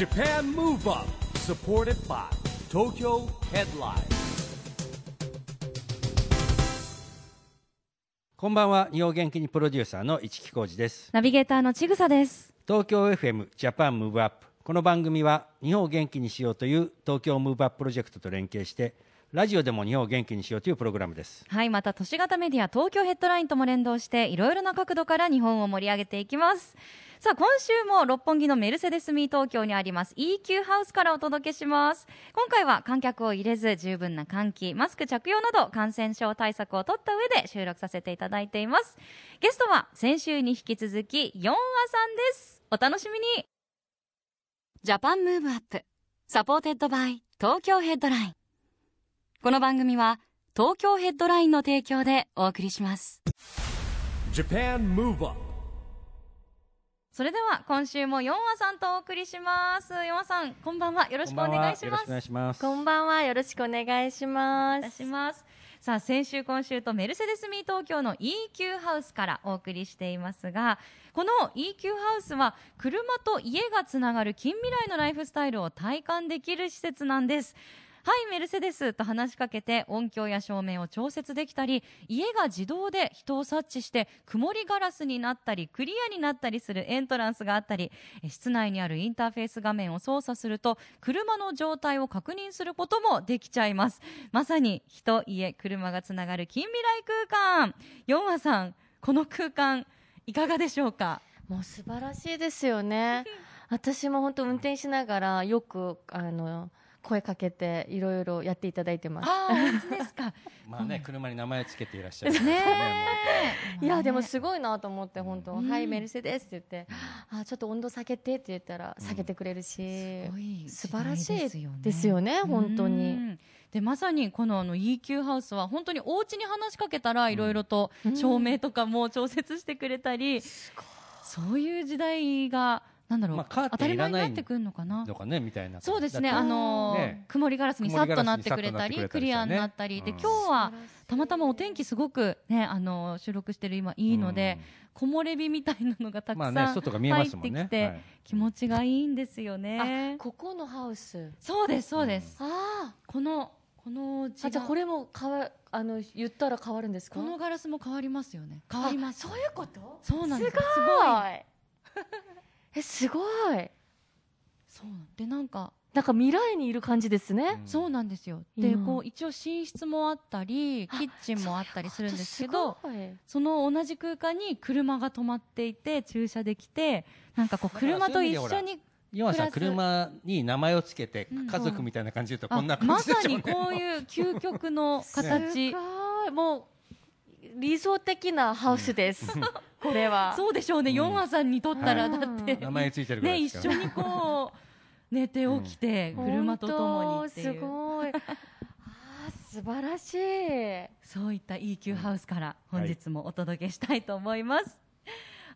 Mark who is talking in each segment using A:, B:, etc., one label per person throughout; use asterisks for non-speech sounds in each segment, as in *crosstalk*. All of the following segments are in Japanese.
A: Japan Move Up supported by Tokyo Headline.
B: こんばんは。日本元気にプロデューサーの市木浩司です。
C: ナビゲーターのちぐさです。
B: 東京 FM Japan Move Up この番組は日本を元気にしようという東京 Move Up プロジェクトと連携してラジオでも日本を元気にしようというプログラムです
C: はい、また都市型メディア東京ヘッドラインとも連動していろいろな角度から日本を盛り上げていきます。さあ、今週も六本木の Mercedes me 東京にあります EQ ハウスからお届けします。今回は観客を入れず十分な換気、マスク着用など感染症対策を取った上で収録させていただいています。ゲストは先週に引き続きヨンアさんです。お楽しみに Japan Move Up supported by 東京ヘッドラインこの番組は東京ヘッドラインの提供でお送りします。
A: Japan Move Up
C: それでは今週もヨンアさんとお送りします。ヨンアさんこんばんは。よろしくお願いし
B: よろしくお
C: ます
B: 願いします。
D: こんばんは。よろしくお願い。します。
C: さあ先週今週とメルセデスミー東京の EQ ハウスからお送りしていますがこの EQ ハウスは車と家がつながる近未来のライフスタイルを体感できる施設なんですはいメルセデスと話しかけて音響や照明を調節できたり家が自動で人を察知して曇りガラスになったりクリアになったりするエントランスがあったりえ室内にあるインターフェース画面を操作すると車の状態を確認することもできちゃいます。まさに人家車がつながる近未来空間。ヨンアさんこの空間いかがでしょうか？
D: もう素晴らしいですよね。*laughs* 私も本当運転しながらよくあの声かけていろいろやっていただいてます。
C: ああ本当ですか。*laughs*
B: まあね車に名前つけていらっしゃる
C: ね
D: いやでもすごいなと思って本当、
C: うん。
D: はいメルセデスって言って、あちょっと温度下げてって言ったら下げてくれるし、
C: すごい
D: 素晴らしいですよね本当
C: う
D: に。
C: ん。でまさにこのあの EQ ハウスは本当にお家に話しかけたらいろいろと
D: うん。
C: 照明とかも調節してくれたり、そういう時代がなんだろう、
B: まあカーテン
C: 当たり前に
B: な
C: ってくるのかな？
B: とかね？みたいな
C: そうですね、あのー
B: ね
C: 曇りガラスにさっとなってくれたり、
B: 曇り
C: クリアになったり、で
B: うん
C: 今日はたまたまお天気すごくね、あのー収録してる今いいので、木漏れ日みたいなのがたく
B: まあ
C: さん入ってきて、
B: はい
C: 気持ちがいいんですよ
D: あ
C: ね。
D: ここのハウス。
C: そうですそうです。
D: あ
C: このこの
D: あじゃこれも変わあの言ったら変わるんですか？
C: このガラスも変わりますよね。変わります。
D: あそういうこと？
C: そうなんです。
D: すごい
C: すごい。
D: えすごい。
C: そうなんでなんか
D: なんか未来にいる感じですね。
C: そうなんですよ。で
D: 今
C: こう一応寝室もあったりキッチンもあったりするんですけど。その同じ空間に車が止まっていて駐車できてなんかこう車と一緒に
B: さ車に名前をつけて
C: うん
B: 家族みたいな感じで言うと
C: あ
B: こんな感
C: まさにこういう究極の形
D: すごいもう理想的なハウスです。これは。
C: そうでしょうね、
B: うん。
C: ヨンアさんにとったら、
D: はい。
C: だって、
B: 名前ついてるぐら。い
C: ね、
B: ですから
C: 一緒にこう寝て起きて、車とともにってい
D: 本当す
C: う
D: ごい。素晴らしい。
C: そういった EQ ハウスから本日もお届けしたいと思います。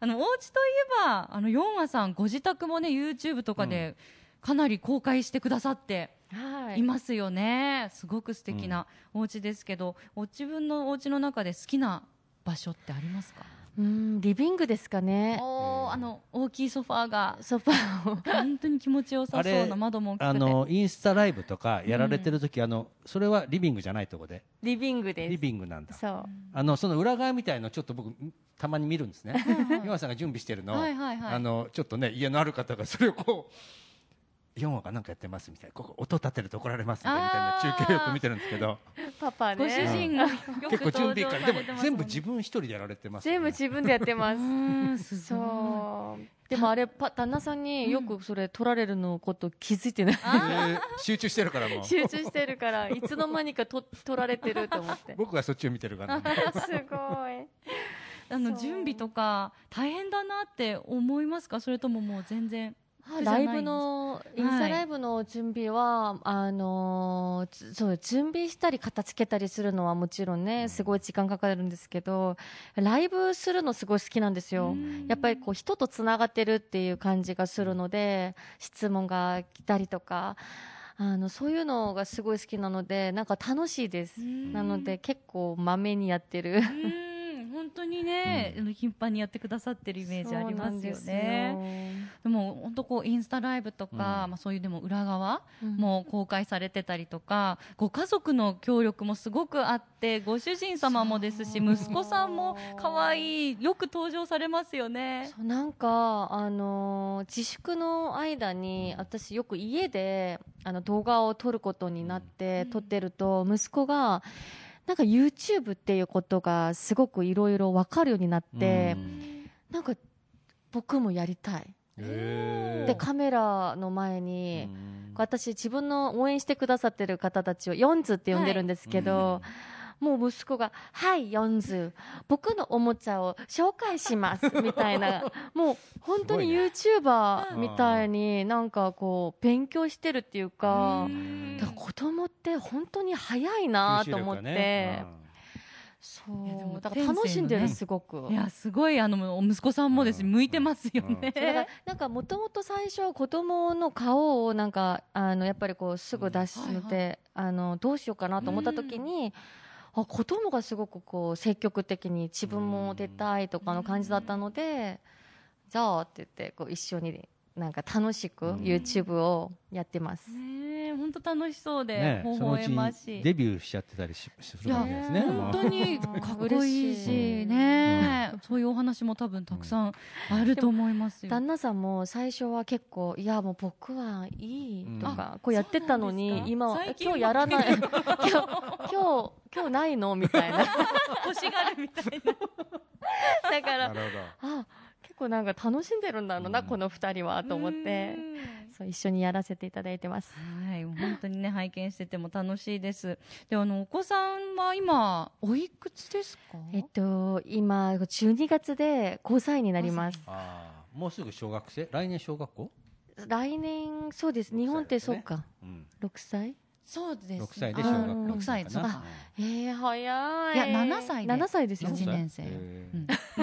C: あのお家といえばあのヨンアさんご自宅もね YouTube とかでかなり公開してくださって
D: はい。
C: ますよね、すごく素敵なお家ですけど、お自分のお家の中で好きな場所ってありますか？
D: うんリビングですかね。
C: おーあの大きいソファーが
D: ソファーを。
C: 本当に気持ちよさそうな窓も大きくて
B: あのインスタライブとかやられてる時、あのそれはリビングじゃないとこで
D: リビングです。
B: リビングなんだ
D: そう。
B: あのその裏側みたいのちょっと僕たまに見るんですねヨンさんが準備してるのを、
C: はいはいはい
B: あのちょっとね家のある方がそれをこうヨンがなんかやってますみたいなここ音立てると怒られますみたいなみたいな中継をよく見てるんですけど
D: パパね。
C: ご主人がよ
B: 結構準備からでも全部自分一人でやられてますよね、
D: 全部自分でやってま
C: う
D: す。そう。でもあれパ旦那さんによくそれ取られるのこと気づいてない。
B: えー集中してるからもう
D: 集中してるからいつの間にかと取られてると思って。
B: 僕はそっちを見てるから、ね、
D: すごい。*laughs*
C: あの準備とか大変だなって思いますか？それとももう全然
D: ライブのインスタライブの準備は、あのーつそう準備したり片付けたりするのはもちろんねすごい時間かかるんですけどライブするのすごい好きなんですよ。
C: うん。
D: やっぱりこう人とつながってるっていう感じがするので質問が来たりとかあのそういうのがすごい好きなのでなんか楽しいです。
C: うん。
D: なので結構まめにやってる。
C: うん本当にね、
B: うん。
C: 頻繁にやってくださってるイメージありますよね。でも本当こうインスタライブとか、
B: うん。
C: まあそういうでも裏側も公開されてたりとか、ご家族の協力もすごくあって、ご主人様もですし、息子さんも可愛いよく登場されますよね。
D: なんか、あのー自粛の間に私よく家であの動画を撮ることになって
C: うん。
D: 撮ってると息子がなんか YouTube っていうことがすごくいろいろ分かるようになって、
B: うん。
D: なんか僕もやりたい。でカメラの前
B: う
D: に、
B: ん。
D: 私自分の応援してくださってる方たちをヨンズって呼んでるんですけど、もう息子が「はいヨンズ。僕のおもちゃを紹介します」*laughs* みたいな。もう本当に YouTuber みたいになんかこう勉強してるっていうか子供って本当に早いなと思って、そう。だから楽しんでる
C: ね
D: すごく。
C: いやすごいあの息子さんもです。向いてますよ
B: うん。
C: ね。
D: そうだからなんかもともと最初子供の顔をなんかあのやっぱりこうすぐ出すの
C: うんはいは
D: で、あのどうしようかなと思った時に、あ子供がすごくこう積極的に自分も出たいとかの感じだったので、じゃあって言ってこう一緒になんか楽しく
B: うん。
D: YouTube をやってます。
C: 本当楽しそうで、
B: ね
C: 微笑ましい。
B: デビューしちゃってたりしするわけですね。
C: 本当にかっこいい
D: 嬉し
C: ね、そういうお話も多分たくさんあると思いますよ。
D: 旦那さんも最初は結構いやもう僕はいいと
B: うん。
D: か、こうやってたのに今は今日やらない。*laughs* 今日今日今日ないの？みたいな。*laughs*
C: 欲しがるみたいな。*laughs*
D: だから
B: なるほ
D: あ結構なんか楽しんでるんだろうな、
B: うん
D: この二人はと思ってそう一緒にやらせていただいてます
C: はい、本当にね拝見してても楽しいです。で、あのお子さんは今おいくつですか？
D: えっと今12月で5歳になります
B: ど。ああ、もうすぐ小学生？来年小学校？
D: 来年そうです日本ってそうか
B: うん。
D: 6歳？
C: そうです、ね。
B: 六歳で
D: 小学校
C: あ六歳そうか。
B: か
D: えー、早い
C: いや7歳で
D: 7歳ですよ
C: 一
B: 六歳
C: 年生。え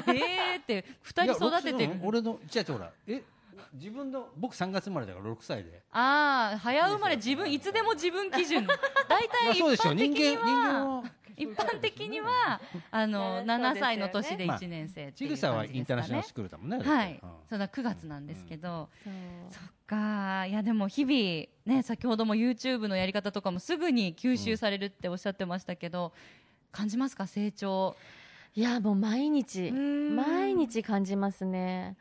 C: *laughs* ーって二人育てて。
B: 俺の違う違うほらえ自分の僕3月生まれだから6歳で。
C: ああ早生まれ自分いつでも自分基準。*laughs* 大
B: ま
C: 体一
B: あそうでしょ人間人間
C: は。
B: は
C: 一般的には *laughs* あの
D: ね
C: 7歳の年で
B: まあ
C: 1年生っていう
B: ちぐさは
C: 感じですかね。
B: インターナショナルスクールだもんね。
C: はい。
B: うん、
C: そうだ9月なんですけど、
D: そ
C: っか。いやでも日々ね先ほども YouTube のやり方とかもすぐに吸収されるっておっしゃってましたけど、感じますか？成長。
D: いやもう毎日。
C: ん。
D: 毎日感じますね。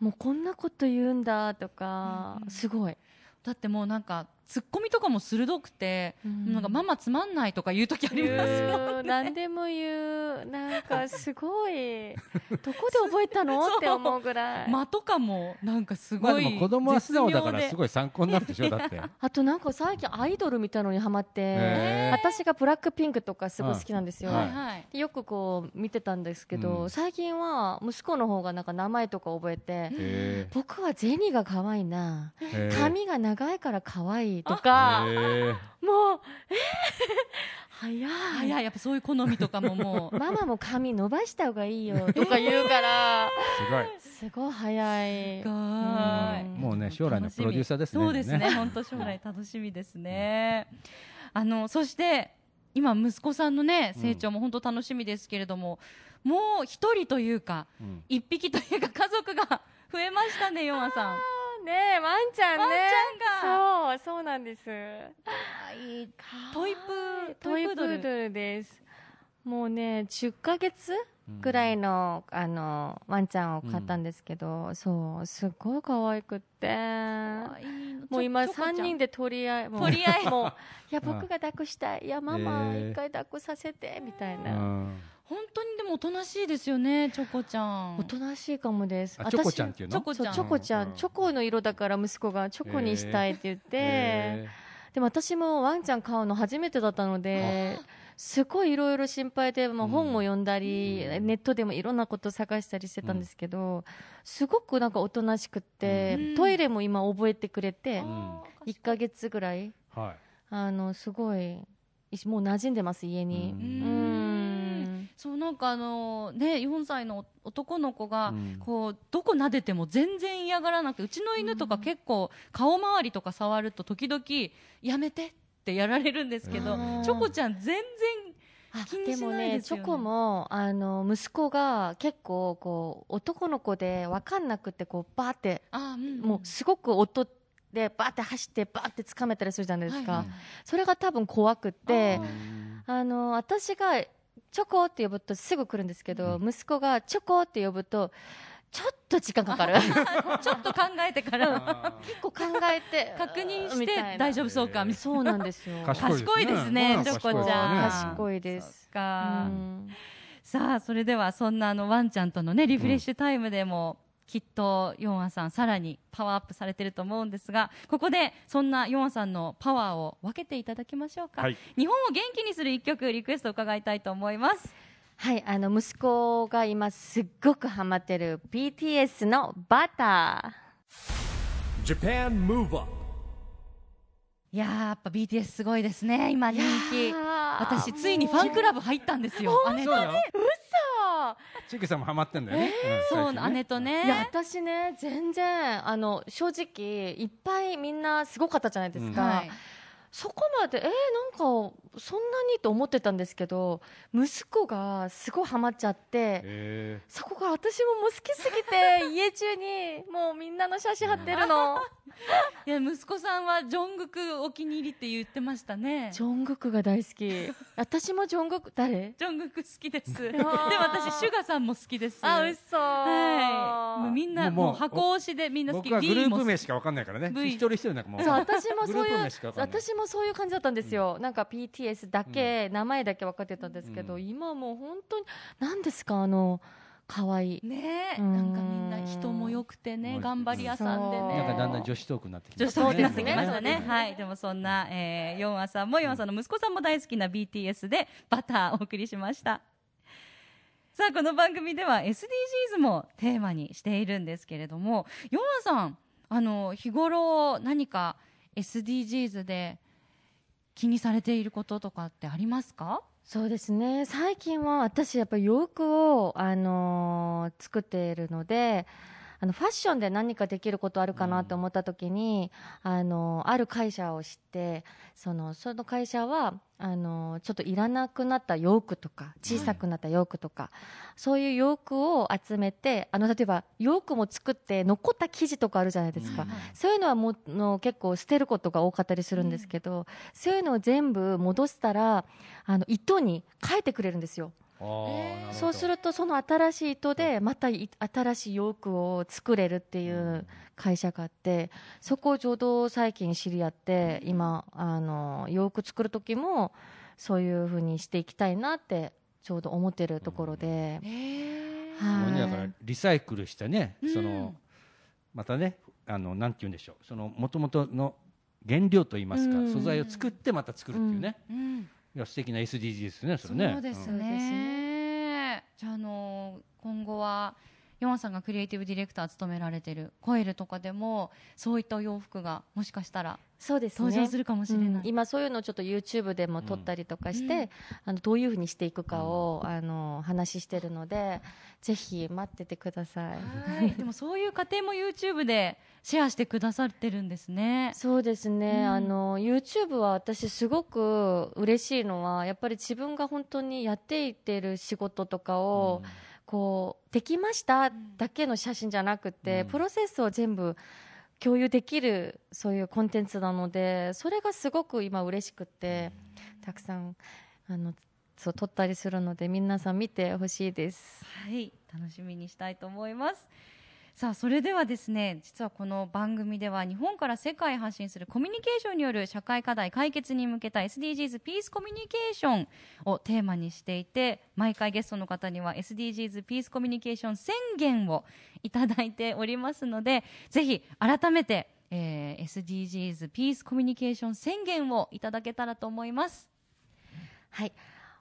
D: もうこんなこと言うんだとか、
C: うん。
D: すごい、
C: だってもうなんかツッコミとかも鋭くて、
D: うん。
C: なんかママつまんないとか言う時ありますもん
D: 言う。何でも言う。なんかすごい。*laughs* どこで覚えたの？って思うぐらい、
C: 間とかもなんかすごい
B: まあでも子供は素直だから
C: す
B: ごい参考になるでしょだって。*laughs*
D: あとなんか最近アイドルみたいのにハマって、私がブラックピンクとかすごい好きなんですよ、
B: うん
C: はい。はい。
D: よくこう見てたんですけど、
B: うん。
D: 最近は息子の方がなんか名前とか覚えて、
B: へ
D: 僕はゼニーが可愛いな、髪が長いから可愛いとか、もう、えー、早い。
C: 早い。やっぱそういう好みとかももう。*laughs*
D: ママも髪伸ばした方がいいよ。とか言うから、
B: すごい。
D: すごい早い。
C: すごい。
D: うん。
B: もうね将来のプロデューサーですね。
C: そうですね。本当将来楽しみですね。あのそして今息子さんのね成長も本当楽しみですけれども、もう一人というか
B: うん。
C: 一匹というか家族が増えましたねヨンアさん
D: ねえ、ワンちゃんね。そう、そうなんです。
C: トイプ
D: トイプードルです。もうね、10ヶ月ぐらいの、あの、ワンちゃんを買ったんですけど、そう、すっごい可愛くって。もう今3人
C: で
D: で取り合い、
C: 取り合い
D: もう、いや、僕が抱っこしたい。いや、ママ、一回抱っこさせて、みたいうな。
B: ん
C: 本当にでもおとなしいですよねチョコちゃん。
D: おとなしいかもです。
B: あチョコちゃんっていうの？
C: チョコちゃん。
D: そうチョコちゃ
B: うん。
D: ん、チョコの色だから息子がチョコにしたいって言って、
B: へ
D: でも私もワンちゃん飼うの初めてだったので、すごいいろいろ心配で、もう本も読んだり、
B: うん。
D: ネットでもいろんなこと探したりしてたんですけど、すごくなんかおとなしくって、
C: うん。
D: トイレも今覚えてくれて、
B: うん。
D: 1ヶ月ぐらい、
B: ーはい。
D: あの、すごい、もう馴染んでます、家に。
B: う
D: うんん。
C: そうなんかあのね4歳の男の子が、
B: うん。
C: こうどこ撫でても全然嫌がらなくてうちの犬とか結構顔周りとか触ると時々やめてってやられるんですけど、
B: うん。
C: チョコちゃん全然
D: あ
C: 気にし
D: でも
C: ないですよね。
D: ねチョコもあの息子が結構こう男の子で分かんなくてこうバーって
C: あうん
D: もうすごく音でバーって走ってバーって掴めたりするじゃないですか、
C: はいはい
D: それが多分怖くって
C: あ
D: あの私がチョコって呼ぶとすぐ来るんですけど、
B: う
D: 息子がチョコって呼ぶとちょっと時間かかる。*laughs*
C: ちょっと考えてから。
D: 結構考えて *laughs*
C: 確認して大丈夫そうか？みたい
D: そうなんですよ。
C: 賢いですね。
B: うん。
C: チョコちゃん。
D: 賢いです。
C: な。か。
D: うん。
C: さあそれではそんなあのワンちゃんとのねリフレッシュタイムでも、きっとヨンアさんさらにパワーアップされてると思うんですがここでそんなヨンアさんのパワーを分けていただきましょうか、
B: はい。
C: 日本を元気にする一曲リクエスト伺いたいと思います。
D: はい、あの息子が今すっごくハマってる BTS のバタ
A: Japan Move Up
C: いやーやっぱ BTS すごいですね。今
D: ー。
C: 人気。私ついにファンクラブ入ったんですよ。姉と
B: そうなの
D: 嘘
B: チキさんもハマってんだよね、ん
C: そう姉とね。
D: いや私ね全然あの正直いっぱいみんなすごかったじゃないですか、
C: はい。
D: そこまでえー、なんかそんなにと思ってたんですけど息子がすごいハマっちゃって
B: へ
D: そこが私ももう好きすぎて *laughs* 家中にもうみんなの写真貼ってるの。
C: いや息子さんはジョングクお気に入りって言ってましたね。
D: ジョングクが大好き。私もジョングク誰？
C: ジョングク好きです。で
D: ー
C: 私シュガさんも好きです。
D: あ嘘
C: はい。もうみんな
B: もう
C: もう箱推しでみんな好き。
B: 僕はグループ名しかわかんないからね。
C: V
B: 一人一人なんかもう。
D: そう私もそういう私もそういう感じだったんですよ、なんか BTS だけ、名前だけ分かってたんですけど、
B: うん。
D: 今もう本当に何ですかあの可愛い。
C: ねなんかみんな人も良くてね
B: うん。
C: 頑張り屋さんでね。
B: なんかだんだん女子トークになってき
C: 女子トークになってきましたね。
D: そうですね。
C: はい。でもそんな、えー、ヨンアさんもヨンアさんの息子さんも大好きな BTS でバターをお送りしました。さあ、この番組では SDGs もテーマにしているんですけれども、ヨンアさん、あの、日頃何か SDGs で気にされていることとかってありますか？
D: そうですね。最近は私やっぱり洋服を、あのー作っているのであのファッションで何かできることあるかなと思った時に、あのある会社を知ってそのその会社はあのちょっといらなくなった洋服とか小さくなった洋服とか、そういう洋服を集めてあの例えば洋服も作って残った生地とかあるじゃないですか、
C: うん
D: そういうのはもうの結構捨てることが多かったりするんですけど、そういうのを全部戻したらあの糸に変えてくれるんですよ。そうするとその新しい糸でまたい新しい洋服を作れるっていう会社があってそこをちょうど最近知り合って今あの洋服作る時もそういうふうにしていきたいなってちょうど思ってるところで、
C: え
B: すごいねだからリサイクルしたね、
C: うん。
B: そのまたねあのなんて言うんでしょうその元々の原料といいますか、
D: うん。
B: 素材を作ってまた作るっていうね、
C: うん。
B: いや素敵な SDGs ですねそれね。
C: そうです
D: そうです
C: ね。じゃあ、あの今後はヨンさんがクリエイティブディレクターを務められてるコエルとかでもそういったお洋服がもしかしたら
D: そうですね。
C: 登場するかもしれない。
D: うん。今そういうのをちょっと YouTube でも撮ったりとかして、
C: うん。
D: あのどういうふうにしていくかを、あの話してるのでぜひ待っててください。
C: はい。*laughs* でもそういう過程も YouTube でシェアしてくださってるんですね。
D: そうですね、
C: うん。
D: あの YouTube は私すごく嬉しいのはやっぱり自分が本当にやっていってる仕事とかを、こうできましただけの写真じゃなくて、
B: うん。
D: プロセスを全部共有できるそういうコンテンツなのでそれがすごく今嬉しくて、たくさんあのそう撮ったりするので皆さん見てほしいです。
C: はい、楽しみにしたいと思います。さあそれではですね実はこの番組では日本から世界へ発信するコミュニケーションによる社会課題解決に向けた SDGs ピースコミュニケーションをテーマにしていて毎回ゲストの方には SDGs ピースコミュニケーション宣言をいただいておりますのでぜひ改めて、えー SDGs ピースコミュニケーション宣言をいただけたらと思います。
D: はい。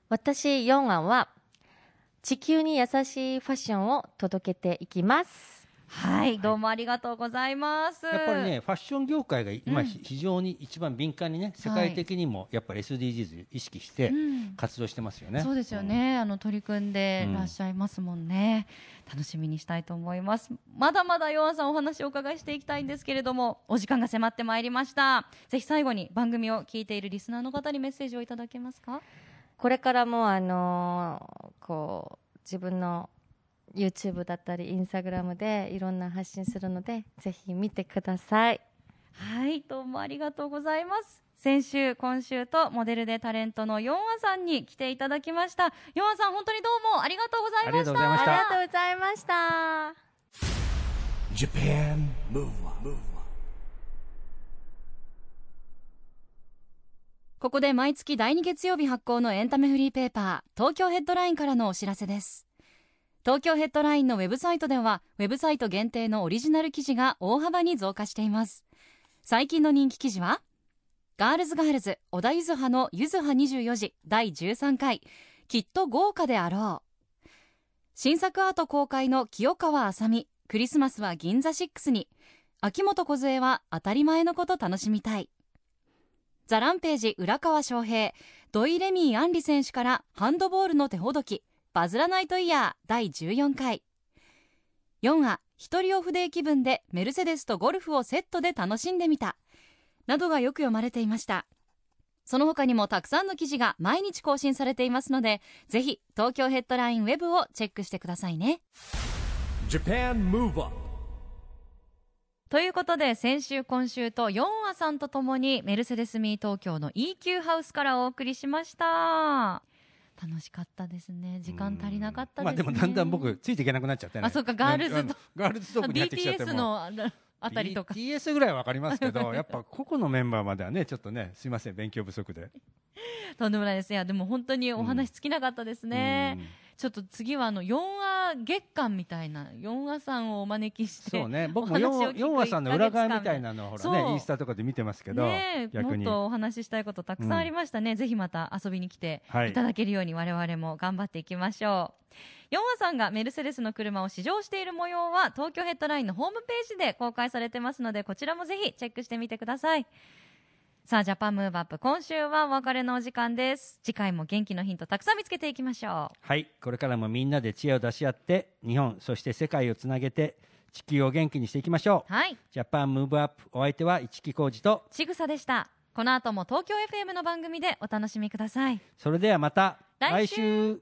D: 私、ヨンアンは、地球に優しいファッションを届けていきます。
C: はい、どうもありがとうございます。
B: やっぱりね、ファッション業界が今、
C: うん。
B: ひ非常に一番敏感にね、世界的にもやっぱり SDGs 意識して
C: うん。
B: 活動してますよね。
C: そうですよね、あの取り組んでらっしゃいますもんね、楽しみにしたいと思います。まだまだヨアンさんお話をお伺いしていきたいんですけれどもお時間が迫ってまいりました。ぜひ最後に番組を聞いているリスナーの方にメッセージをいただけますか？
D: これからもあのこう自分の YouTube だったりインスタグラムでいろんな発信するのでぜひ見てください
C: はい、どうもありがとうございます。先週、今週とモデルでタレントのヨンアさんに来ていただきました。ヨンアさん、本当にどうもありがとうございました。
B: ありがとうございました
C: ここで毎月第2月曜日発行のエンタメフリーペーパー、東京ヘッドラインからのお知らせです。東京ヘッドラインのウェブサイトでは、ウェブサイト限定のオリジナル記事が大幅に増加しています。最近の人気記事は、ガールズガールズ小田ゆずはのゆずは24時第13回、きっと豪華であろう。新作アート公開の清川あさみ、クリスマスは銀座6に、秋元梢は当たり前のこと楽しみたい。ザ・ランページ浦川翔平土井レミー・アンリ選手からハンドボールの手ほどきバズらないとイヤー第14回4話一人オフデー気分でメルセデスとゴルフをセットで楽しんでみた。などがよく読まれていました。その他にもたくさんの記事が毎日更新されていますのでぜひ東京ヘッドラインウェブをチェックしてくださいね。
A: Japan Move Up
C: ということで先週今週と4話さんとともにメルセデスミー東京の EQ ハウスからお送りしました楽しかったですね。時間足りなかったですね。
B: まあでもだんだん僕ついていけなくなっちゃってね。
C: あそうかガールズと
B: ガールズトークになってきちゃって
C: BTS
B: も
C: のああたりとか。
B: BTS ぐらいはわかりますけど *laughs* やっぱ個々のメンバーまではねちょっとねすいません勉強不足で。
C: とんでもないです。いやでも本当にお話尽きなかったですね、
B: うん。
C: ちょっと次はあの4話月間みたいな4話さんをお招きして
B: そうね。僕も
C: お話を聞く
B: 4, 話さんの裏側みたい
C: な
B: なのをほらねインスタとかで見てますけど、
C: ねえ
B: 逆に。
C: もっとお話ししたいことたくさんありましたね、ぜひまた遊びに来て
B: はい
C: いただけるように我々も頑張っていきましょうヨンアさんがメルセデスの車を試乗している模様は東京ヘッドラインのホームページで公開されてますのでこちらもぜひチェックしてみてください。さあジャパンムーブアップ今週はお別れのお時間です。次回も元気のヒントたくさん見つけていきましょう。
B: はいこれからもみんなで知恵を出し合って日本そして世界をつなげて地球を元気にしていきましょう。
C: はい。
B: Japan Move Up お相手は市木浩二と。
C: ちぐさでした。この後も東京 FM の番組でお楽しみください。
B: それではまた
C: 来週